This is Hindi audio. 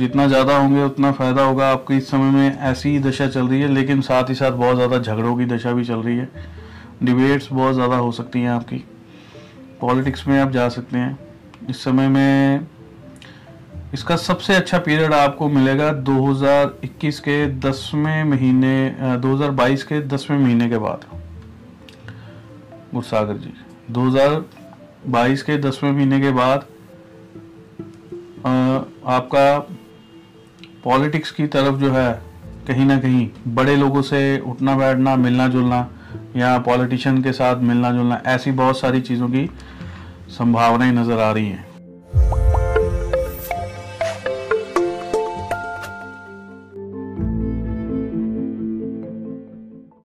जितना ज़्यादा होंगे उतना फ़ायदा होगा। आपको इस समय में ऐसी ही दशा चल रही है लेकिन साथ ही साथ बहुत ज़्यादा झगड़ों की दशा भी चल रही है। डिबेट्स बहुत ज़्यादा हो सकती हैं आपकी। पॉलिटिक्स में आप जा सकते हैं। इस समय में इसका सबसे अच्छा पीरियड आपको मिलेगा 2021 के दसवें महीने अ, 2022 के दसवें महीने के बाद। गुरसागर जी 2022 के दसवें महीने के बाद आपका पॉलिटिक्स की तरफ़ जो है, कहीं ना कहीं बड़े लोगों से उठना, बैठना, मिलना, जुलना या पॉलिटिशियन के साथ मिलना, जुलना, ऐसी बहुत सारी चीज़ों की संभावनाएँ नज़र आ रही हैं।